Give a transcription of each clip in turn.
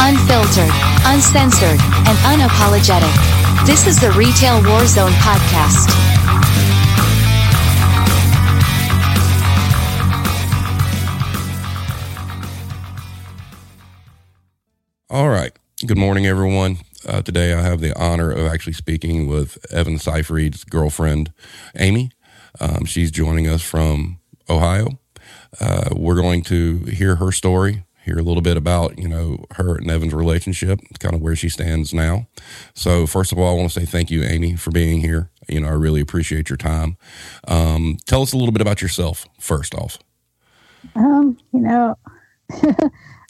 unfiltered, uncensored, and unapologetic. This is the Retail Warzone podcast. All right. Good morning, everyone. Uh, today I have the honor of actually speaking with Evan Seyfried's girlfriend, Amy. Um, she's joining us from Ohio. Uh, we're going to hear her story, hear a little bit about, you know, her and Evan's relationship, kind of where she stands now. So, first of all, I want to say thank you, Amy, for being here. You know, I really appreciate your time. Um, tell us a little bit about yourself, first off. Um, you know, uh,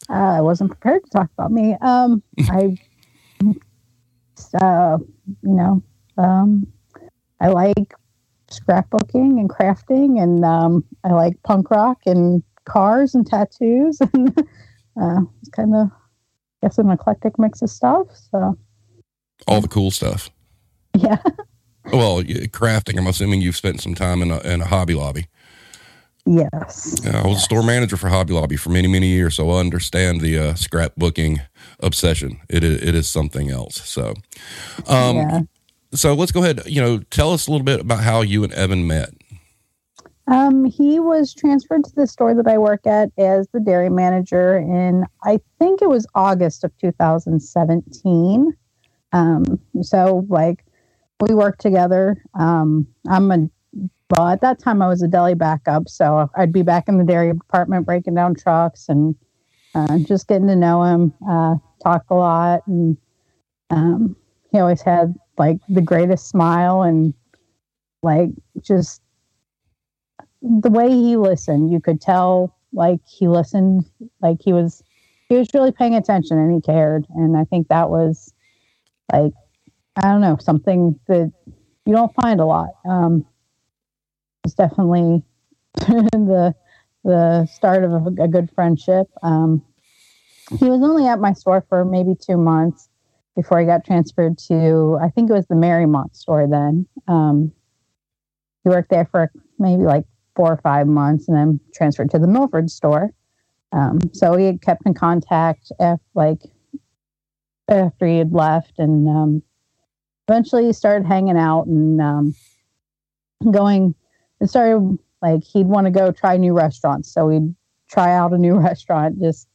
I wasn't prepared to talk about me. Um, I, uh, you know, um, I like scrapbooking and crafting, and um, I like punk rock and cars and tattoos, and uh, it's kind of, I guess, an eclectic mix of stuff. So, all the cool stuff. Yeah. well, crafting. I'm assuming you've spent some time in a, in a Hobby Lobby. Yes. I was a store manager for Hobby Lobby for many, many years, so I understand the uh, scrapbooking obsession. It is, it is something else. So, um, yeah. so let's go ahead. You know, tell us a little bit about how you and Evan met. Um, he was transferred to the store that I work at as the dairy manager in, I think it was August of 2017. Um, so like we worked together. Um, I'm a well, at that time I was a deli backup, so I'd be back in the dairy department breaking down trucks and uh, just getting to know him, uh, talk a lot, and um, he always had like the greatest smile and like just the way he listened. You could tell like he listened, like he was he was really paying attention and he cared, and I think that was like I don't know something that you don't find a lot. Um, it's definitely the the start of a, a good friendship. Um, he was only at my store for maybe two months before he got transferred to I think it was the Mariemont store then. Um, he worked there for maybe like four or five months and then transferred to the Milford store. Um, so he had kept in contact after, like after he had left and um, eventually he started hanging out and um, going and started like he'd want to go try new restaurants. So we'd try out a new restaurant. Just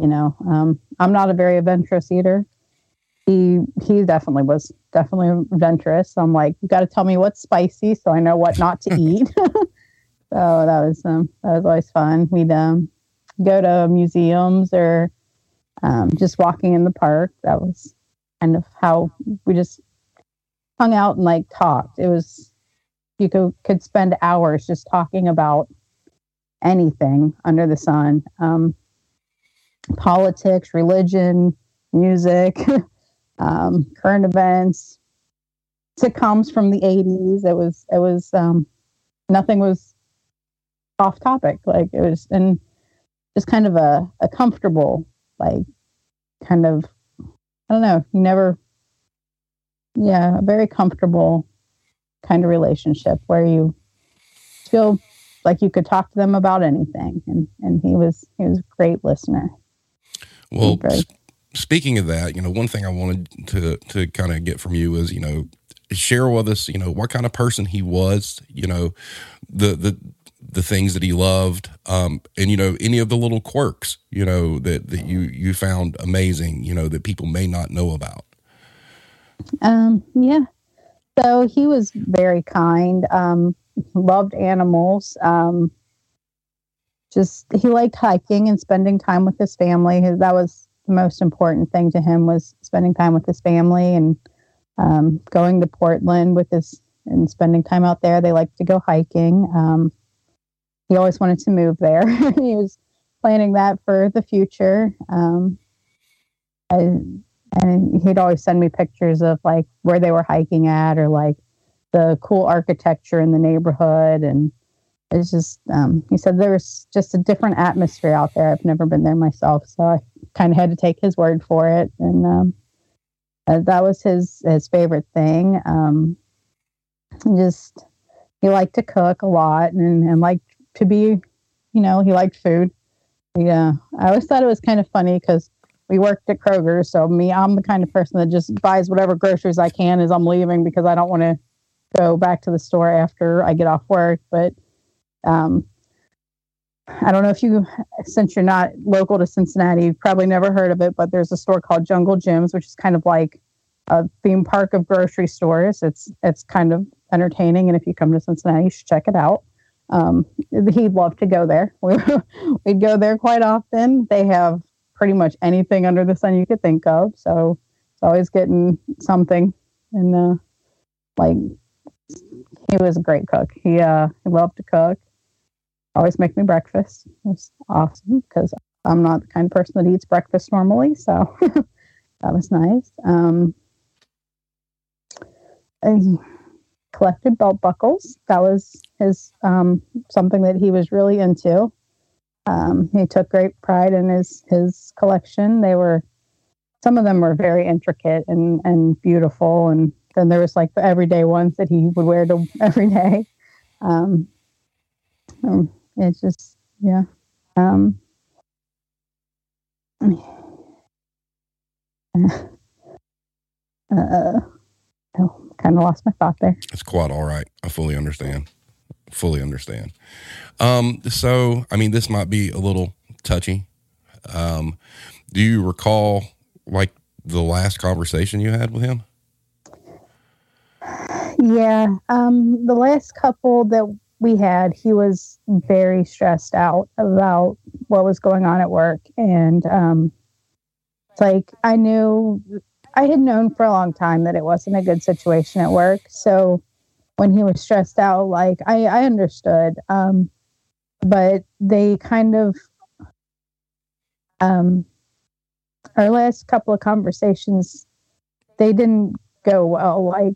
you know, um, I'm not a very adventurous eater. He he definitely was definitely adventurous. So I'm like, you got to tell me what's spicy so I know what not to eat. so that was um that was always fun. We'd um go to museums or um, just walking in the park. That was kind of how we just hung out and like talked. It was you could could spend hours just talking about anything under the sun um, politics religion music um, current events sitcoms from the 80s it was it was um, nothing was off topic like it was and just kind of a, a comfortable like kind of i don't know you never yeah a very comfortable kind of relationship where you feel like you could talk to them about anything and and he was he was a great listener. Well very, speaking of that you know one thing i wanted to to kind of get from you is you know share with us you know what kind of person he was you know the the the things that he loved um and you know any of the little quirks you know that that you you found amazing you know that people may not know about um yeah so he was very kind, um, loved animals. Um, just he liked hiking and spending time with his family. That was the most important thing to him was spending time with his family and um, going to Portland with his and spending time out there. They liked to go hiking. Um, he always wanted to move there. he was planning that for the future. Um, and he'd always send me pictures of like where they were hiking at or like the cool architecture in the neighborhood and it's just um, he said there's just a different atmosphere out there i've never been there myself so i kind of had to take his word for it and um, uh, that was his his favorite thing um, just he liked to cook a lot and, and liked to be you know he liked food yeah i always thought it was kind of funny because we worked at Kroger. So me, I'm the kind of person that just buys whatever groceries I can as I'm leaving because I don't want to go back to the store after I get off work. But um, I don't know if you, since you're not local to Cincinnati, you've probably never heard of it, but there's a store called Jungle Jim's, which is kind of like a theme park of grocery stores. It's it's kind of entertaining, and if you come to Cincinnati, you should check it out. Um, he'd love to go there. We'd go there quite often. They have pretty much anything under the sun you could think of, so it's always getting something. And uh, like, he was a great cook. He uh, he loved to cook. Always make me breakfast. It was awesome because I'm not the kind of person that eats breakfast normally, so that was nice. Um, and collected belt buckles. That was his um, something that he was really into. Um, he took great pride in his his collection. They were some of them were very intricate and and beautiful, and then there was like the everyday ones that he would wear to every day. Um, um it's just yeah. Um, uh, oh, kind of lost my thought there. It's quite all right. I fully understand. Fully understand. Um, so, I mean, this might be a little touchy. Um, do you recall like the last conversation you had with him? Yeah. Um, the last couple that we had, he was very stressed out about what was going on at work. And um, it's like I knew I had known for a long time that it wasn't a good situation at work. So when he was stressed out, like I, I understood. Um, but they kind of, um, our last couple of conversations, they didn't go well. Like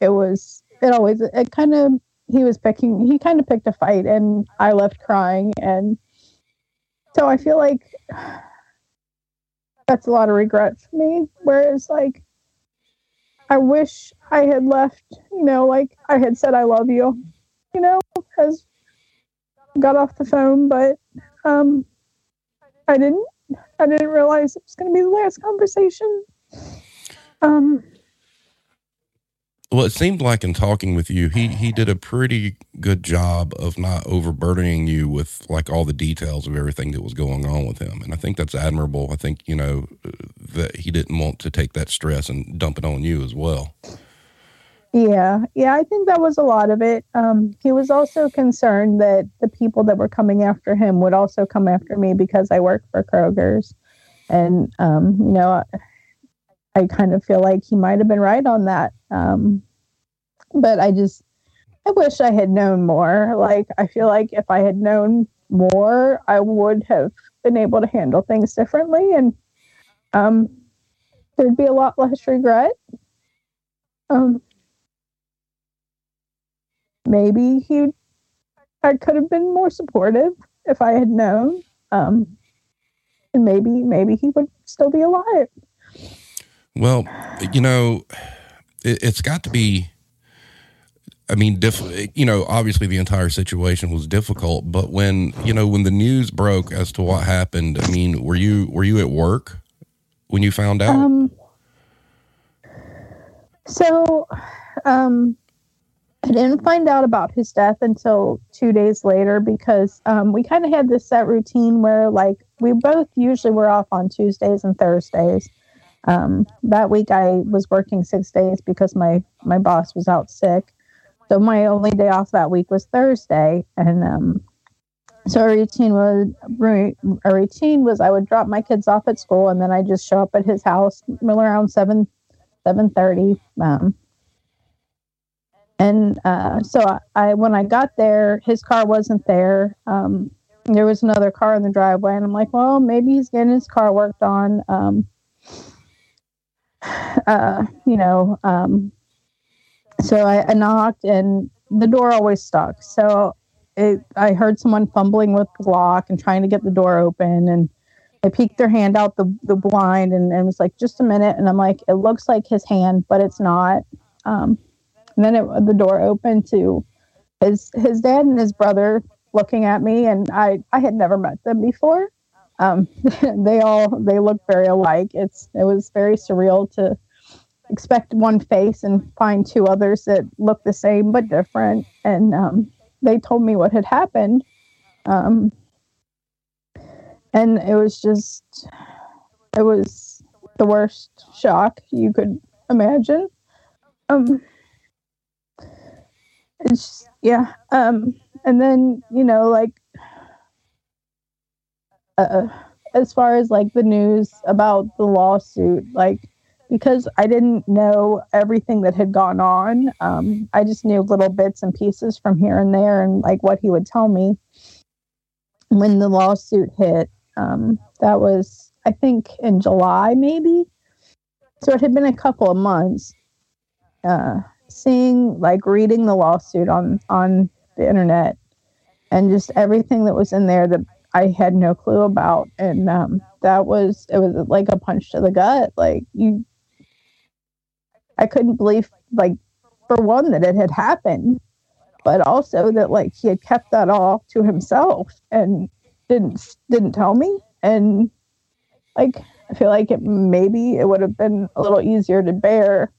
it was, it always, it kind of, he was picking, he kind of picked a fight and I left crying. And so I feel like, that's a lot of regret for me. Whereas, like, I wish I had left, you know, like I had said, I love you, you know, as got off the phone, but um, I didn't. I didn't realize it was going to be the last conversation. Um, well, it seemed like in talking with you, he he did a pretty good job of not overburdening you with like all the details of everything that was going on with him, and I think that's admirable. I think you know that he didn't want to take that stress and dump it on you as well. Yeah, yeah, I think that was a lot of it. Um, he was also concerned that the people that were coming after him would also come after me because I work for Kroger's, and um, you know, I kind of feel like he might have been right on that. Um, but I just, I wish I had known more. Like, I feel like if I had known more, I would have been able to handle things differently and um, there'd be a lot less regret. Um, maybe he, I could have been more supportive if I had known. Um, and maybe, maybe he would still be alive. Well, you know, it, has got to be. I mean, diff, you know, obviously the entire situation was difficult, but when you know when the news broke as to what happened, I mean, were you were you at work when you found out? Um, so, um, I didn't find out about his death until two days later because um, we kind of had this set routine where, like, we both usually were off on Tuesdays and Thursdays. Um, that week I was working six days because my my boss was out sick, so my only day off that week was Thursday, and um, so our routine was our routine was I would drop my kids off at school and then I just show up at his house around seven seven thirty. Um, and uh, so I, I, when I got there, his car wasn't there. Um, there was another car in the driveway, and I'm like, well, maybe he's getting his car worked on. Um, uh, you know, um, so I, I, knocked and the door always stuck. So it, I heard someone fumbling with the lock and trying to get the door open. And I peeked their hand out the, the blind and, and was like, just a minute. And I'm like, it looks like his hand, but it's not. Um, and then it, the door opened to his, his dad and his brother looking at me. And I, I had never met them before. Um, they all they look very alike. It's it was very surreal to expect one face and find two others that look the same but different. And um, they told me what had happened. Um, and it was just, it was the worst shock you could imagine. Um, it's yeah. Um, and then you know, like, uh, as far as like the news about the lawsuit, like because I didn't know everything that had gone on. Um, I just knew little bits and pieces from here and there, and like what he would tell me. When the lawsuit hit, um, that was I think in July, maybe. So it had been a couple of months. Uh, seeing, like, reading the lawsuit on on the internet, and just everything that was in there that I had no clue about, and um, that was it was like a punch to the gut. Like you I couldn't believe, like, for one, that it had happened, but also that like he had kept that all to himself and didn't didn't tell me. And like, I feel like it maybe it would have been a little easier to bear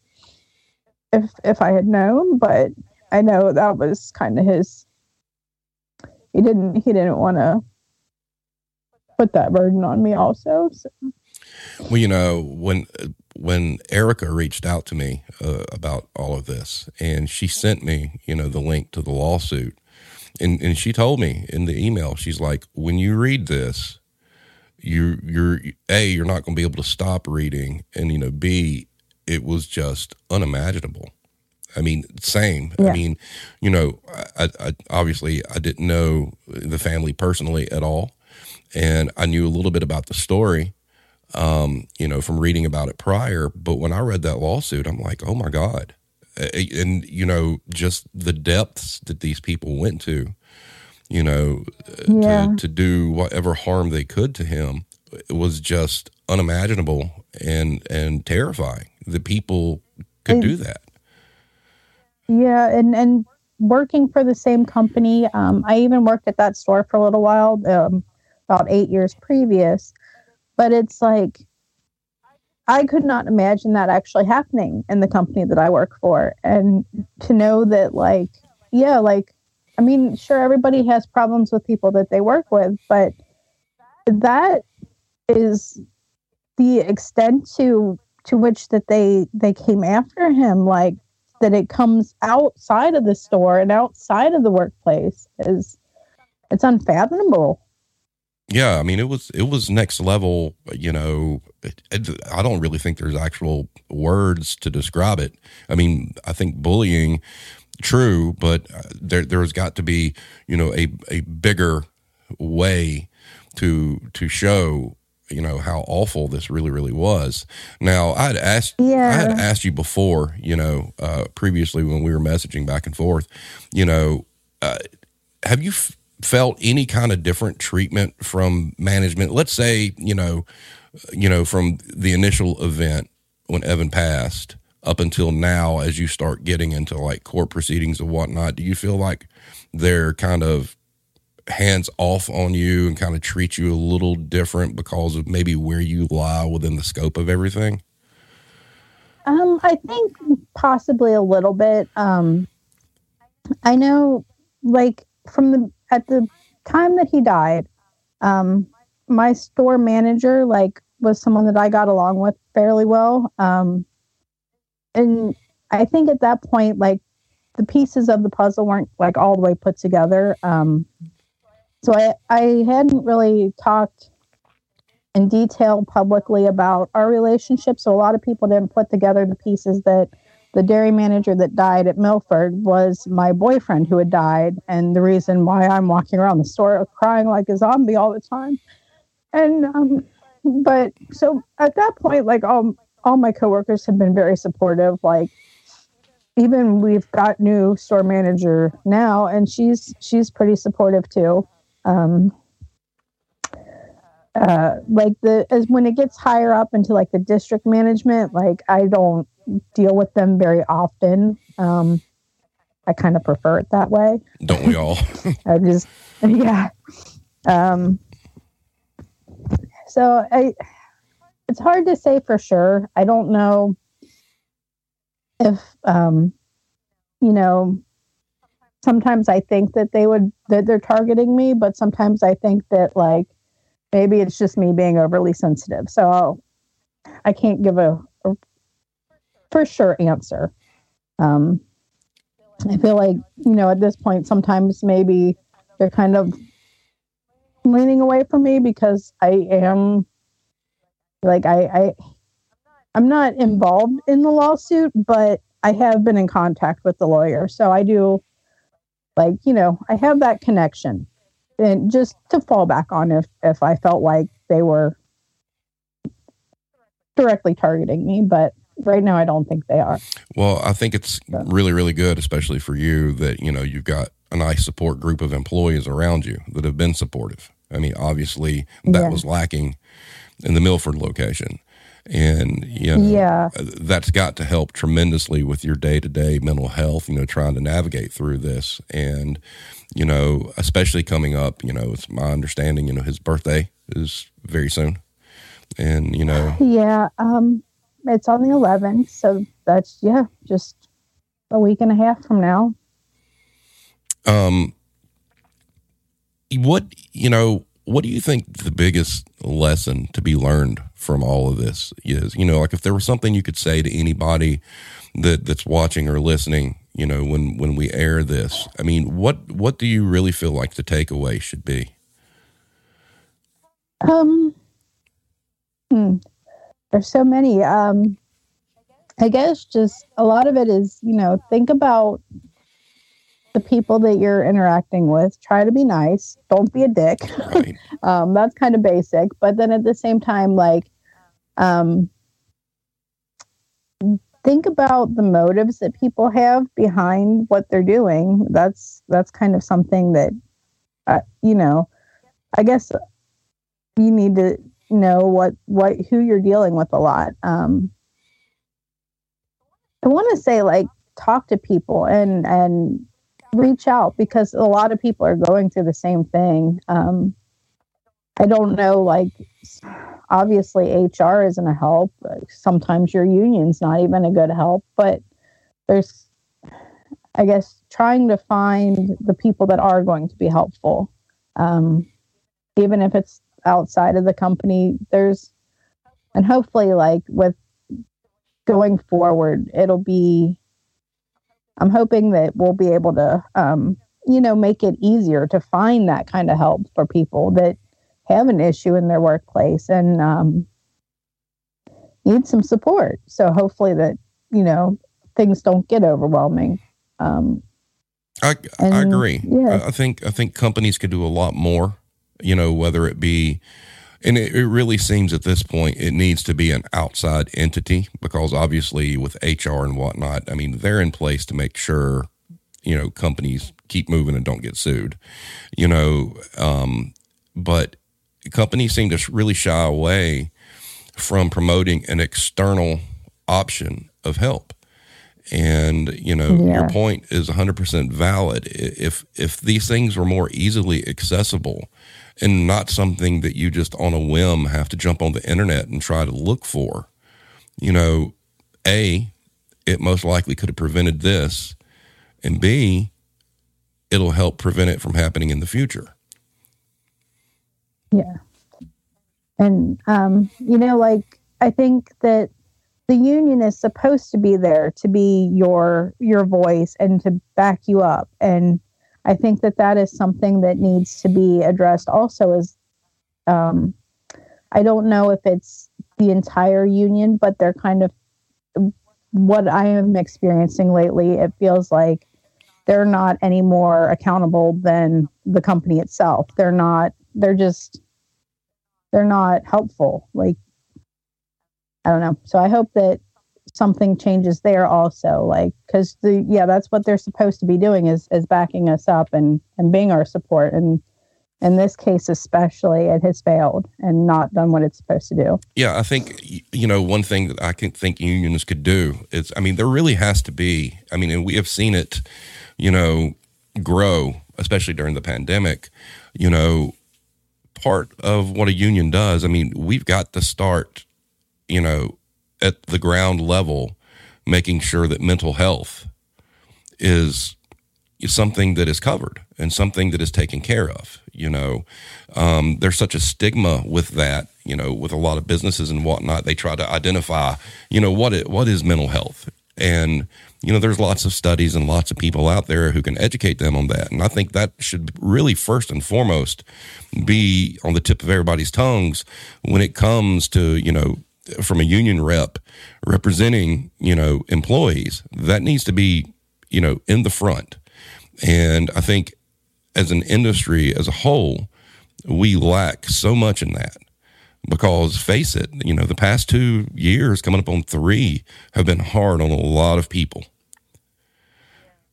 if if I had known, but I know that was kind of his. He didn't. He didn't want to put that burden on me. Also, so. well, you know when when Erica reached out to me uh, about all of this, and she sent me, you know, the link to the lawsuit, and and she told me in the email, she's like, when you read this, you you're a you're not going to be able to stop reading, and you know, b it was just unimaginable. I mean, same. Yeah. I mean, you know, I, I obviously I didn't know the family personally at all, and I knew a little bit about the story um, you know, from reading about it prior. But when I read that lawsuit, I'm like, oh my God. And, you know, just the depths that these people went to, you know, yeah. to, to do whatever harm they could to him it was just unimaginable and, and terrifying that people could and, do that. Yeah. And, and working for the same company, um, I even worked at that store for a little while, um, about eight years previous but it's like I could not imagine that actually happening in the company that I work for. And to know that, like, yeah, like, I mean, sure, everybody has problems with people that they work with, but that is the extent to to which that they they came after him like that it comes outside of the store and outside of the workplace is it's unfathomable yeah, I mean it was it was next level. You know, it, it, I don't really think there's actual words to describe it. I mean, I think bullying, true, but uh, there there's got to be you know a a bigger way to to show you know how awful this really really was now i had asked yeah. i had asked you before you know uh previously when we were messaging back and forth you know uh, have you f- felt any kind of different treatment from management? Let's say, you know, you know, from the initial event when Evan passed up until now, as you start getting into like court proceedings and whatnot, do you feel like they're kind of hands off on you and kind of treat you a little different because of maybe where you lie within the scope of everything? Um, I think possibly a little bit. Um, I know, like from the at the time that he died, um, my store manager like was someone that I got along with fairly well. Um, and I think at that point, like the pieces of the puzzle weren't like all the way put together. Um, so I, I hadn't really talked in detail publicly about our relationship. So a lot of people didn't put together the pieces that the dairy manager that died at Milford was my boyfriend who had died, and the reason why I'm walking around the store crying like a zombie all the time. And um, but so at that point, like all all my coworkers have been very supportive. Like even we've got new store manager now, and she's she's pretty supportive too. Um, uh, like the as when it gets higher up into like the district management, like I don't deal with them very often. Um, I kind of prefer it that way. Don't we all? I just, yeah. Um, so I, it's hard to say for sure. I don't know if, um, you know, sometimes I think that they would that they're targeting me, but sometimes I think that like maybe it's just me being overly sensitive. So I'll, I can not give a, a, for sure answer. Um, I feel like you know at this point sometimes maybe they're kind of leaning away from me because I am like I, I I'm not involved in the lawsuit, but I have been in contact with the lawyer. So I do like, you know, I have that connection and just to fall back on if if I felt like they were directly targeting me, but right now I don't think they are. Well, I think it's so. really really good especially for you that, you know, you've got a nice support group of employees around you that have been supportive. I mean, obviously that yeah. was lacking in the Milford location. And, you know, yeah. that's got to help tremendously with your day to day mental health, you know, trying to navigate through this. And, you know, especially coming up, you know, it's my understanding, you know, his birthday is very soon. And, you know, yeah, um, it's on the 11th. So that's, yeah, just a week and a half from now. Um, what you know what do you think the biggest lesson to be learned from all of this is you know like if there was something you could say to anybody that that's watching or listening you know when when we air this i mean what what do you really feel like the takeaway should be um hmm, there's so many um i guess just a lot of it is you know think about the people that you're interacting with. Try to be nice. Don't be a dick. Right. um, that's kind of basic. But then at the same time, like, um, think about the motives that people have behind what they're doing. That's that's kind of something that, uh, you know, I guess you need to know what what who you're dealing with a lot. Um, I want to say like talk to people and and reach out because a lot of people are going through the same thing. Um, I don't know, like, obviously HR isn't a help. Sometimes your union's not even a good help, but there's, I guess, trying to find the people that are going to be helpful. Um, even if it's outside of the company, there's, and hopefully, like, with going forward, it'll be I'm hoping that we'll be able to, um, you know, make it easier to find that kind of help for people that have an issue in their workplace and um, need some support. So hopefully that, you know, things don't get overwhelming. Um, I, and, I agree. Yeah. I think I think companies could do a lot more. You know, whether it be and it, it, really seems at this point it needs to be an outside entity because obviously with HR and whatnot, I mean, they're in place to make sure, you know, companies keep moving and don't get sued, you know. Um, but companies seem to really shy away from promoting an external option of help. And you know yeah. your point is 100% valid. If if these things were more easily accessible, and not something that you just on a whim have to jump on the internet and try to look for. You know, A, it most likely could have prevented this, and B, it'll help prevent it from happening in the future. Yeah. And, um, you know, like, I think that the union is supposed to be there to be your your voice and to back you up and I think that that is something that needs to be addressed also is um, I don't know if it's the entire union, but they're kind of what I am experiencing lately. It feels like they're not any more accountable than the company itself. They're not, they're just, they're not helpful. Like, I don't know. So I hope that something changes there also like because the yeah that's what they're supposed to be doing is is backing us up and and being our support and in this case especially it has failed and not done what it's supposed to do yeah i think you know one thing that i can think unions could do is i mean there really has to be i mean and we have seen it you know grow especially during the pandemic you know part of what a union does. I mean, we've got to start, you know, at the ground level, making sure that mental health is something that is covered and something that is taken care of. You know, um, there's such a stigma with that. You know, with a lot of businesses and whatnot, they try to identify, you know, what it, what is mental health, and you know, there's lots of studies and lots of people out there who can educate them on that. And I think that should really first and foremost be on the tip of everybody's tongues when it comes to, you know, from a union rep representing, you know, employees. That needs to be, you know, in the front. And I think as an industry as a whole, we lack so much in that because face it, you know, the past two years coming up on three have been hard on a lot of people.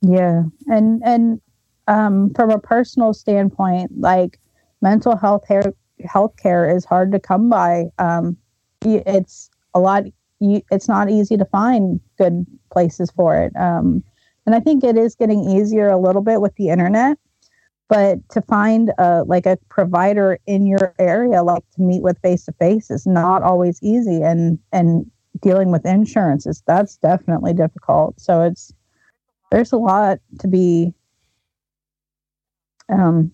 Yeah. And, and, um, from a personal standpoint, like mental health care, health care is hard to come by. Um, it's a lot, you, it's not easy to find good places for it. Um, and I think it is getting easier a little bit with the internet but to find a like a provider in your area like to meet with face to face is not always easy and and dealing with insurance is that's definitely difficult so it's there's a lot to be um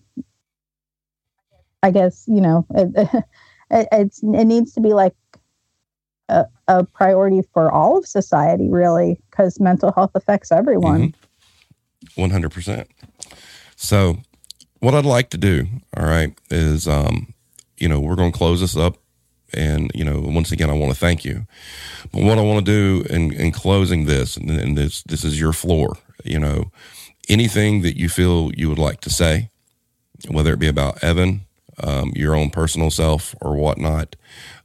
i guess you know it, it it's it needs to be like a, a priority for all of society really because mental health affects everyone mm-hmm. 100% so what I'd like to do, all right, is, um, you know, we're going to close this up. And, you know, once again, I want to thank you. But what I want to do in, in closing this, and, and this, this is your floor, you know, anything that you feel you would like to say, whether it be about Evan, um, your own personal self or whatnot,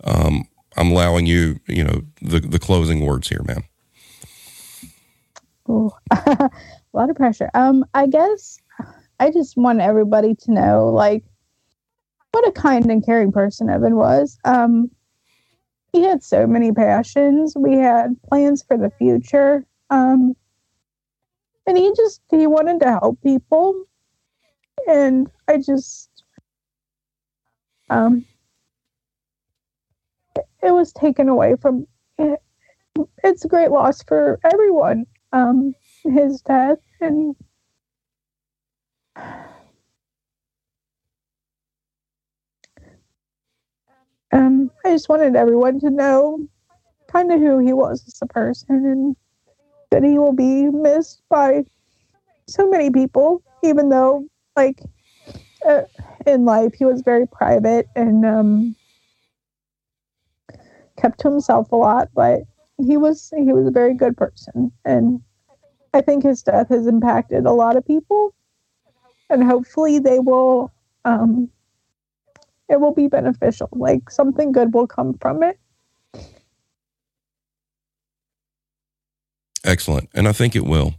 um, I'm allowing you, you know, the, the closing words here, ma'am. Oh, a lot of pressure. Um, I guess I just want everybody to know, like, what a kind and caring person Evan was. Um, he had so many passions. We had plans for the future. Um, and he just, he wanted to help people. And I just, um, it was taken away from, it, it's a great loss for everyone. Um, his death and um, I just wanted everyone to know kind of who he was as a person and that he will be missed by so many people, even though, like, uh, in life, he was very private and um, kept to himself a lot, but he was he was a very good person. And I think his death has impacted a lot of people. And hopefully they will um it will be beneficial. Like something good will come from it. Excellent. And i think it will.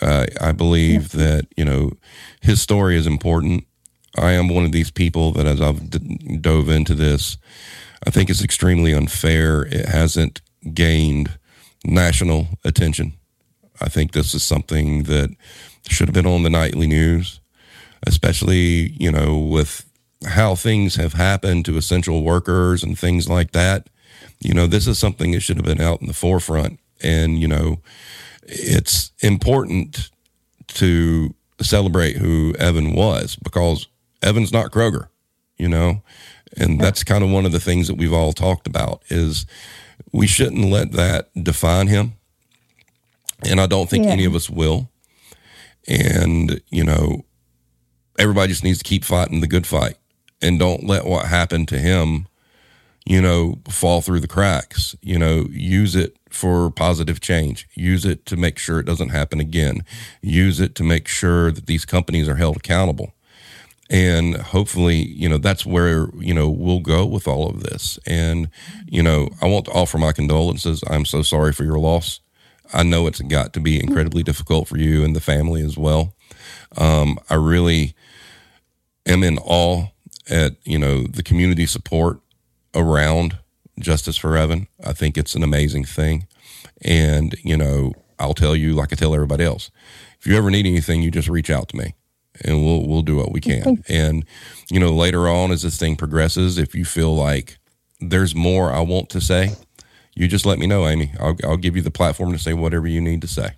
Uh, i believe yeah. that you know his story is important. I am one of these people that as i've d- dove into this i think it's extremely unfair it hasn't gained national attention i think this is something that should have been on the nightly news especially, you know, with how things have happened to essential workers and things like that. You know, this is something that should have been out in the forefront. And, you know, it's important to celebrate who Evan was because Evan's not Kroger, you know, and that's kind of one of the things that we've all talked about is we shouldn't let that define him. And I don't think yeah. any of us will. And, you know, everybody just needs to keep fighting the good fight and don't let what happened to him, you know, fall through the cracks. You know, use it for positive change. Use it to make sure it doesn't happen again. Use it to make sure that these companies are held accountable. And hopefully, you know, that's where, you know, we'll go with all of this. And, you know, I want to offer my condolences. I'm so sorry for your loss. I know it's got to be incredibly difficult for you and the family as well. Um, I really am in awe at you know the community support around Justice for Evan. I think it's an amazing thing, and you know I'll tell you like I tell everybody else. If you ever need anything, you just reach out to me. And we'll we'll do what we can. And you know, later on as this thing progresses, if you feel like there's more I want to say, you just let me know, Amy. I'll I'll give you the platform to say whatever you need to say.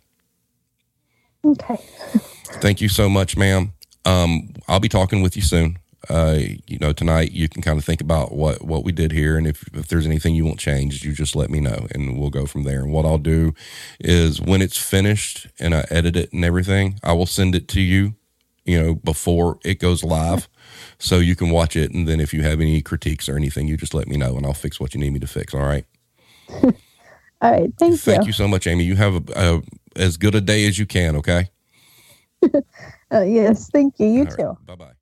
Okay. Thank you so much, ma'am. Um, I'll be talking with you soon. Uh, you know, tonight you can kind of think about what what we did here, and if if there's anything you want changed, you just let me know, and we'll go from there. And what I'll do is when it's finished and I edit it and everything, I will send it to you. You know, before it goes live, so you can watch it, and then if you have any critiques or anything, you just let me know, and I'll fix what you need me to fix. All right. All right. Thank, Thank you. you so much, Amy. You have a, a as good a day as you can. Okay. Uh, yes. Thank you. You too. Bye bye.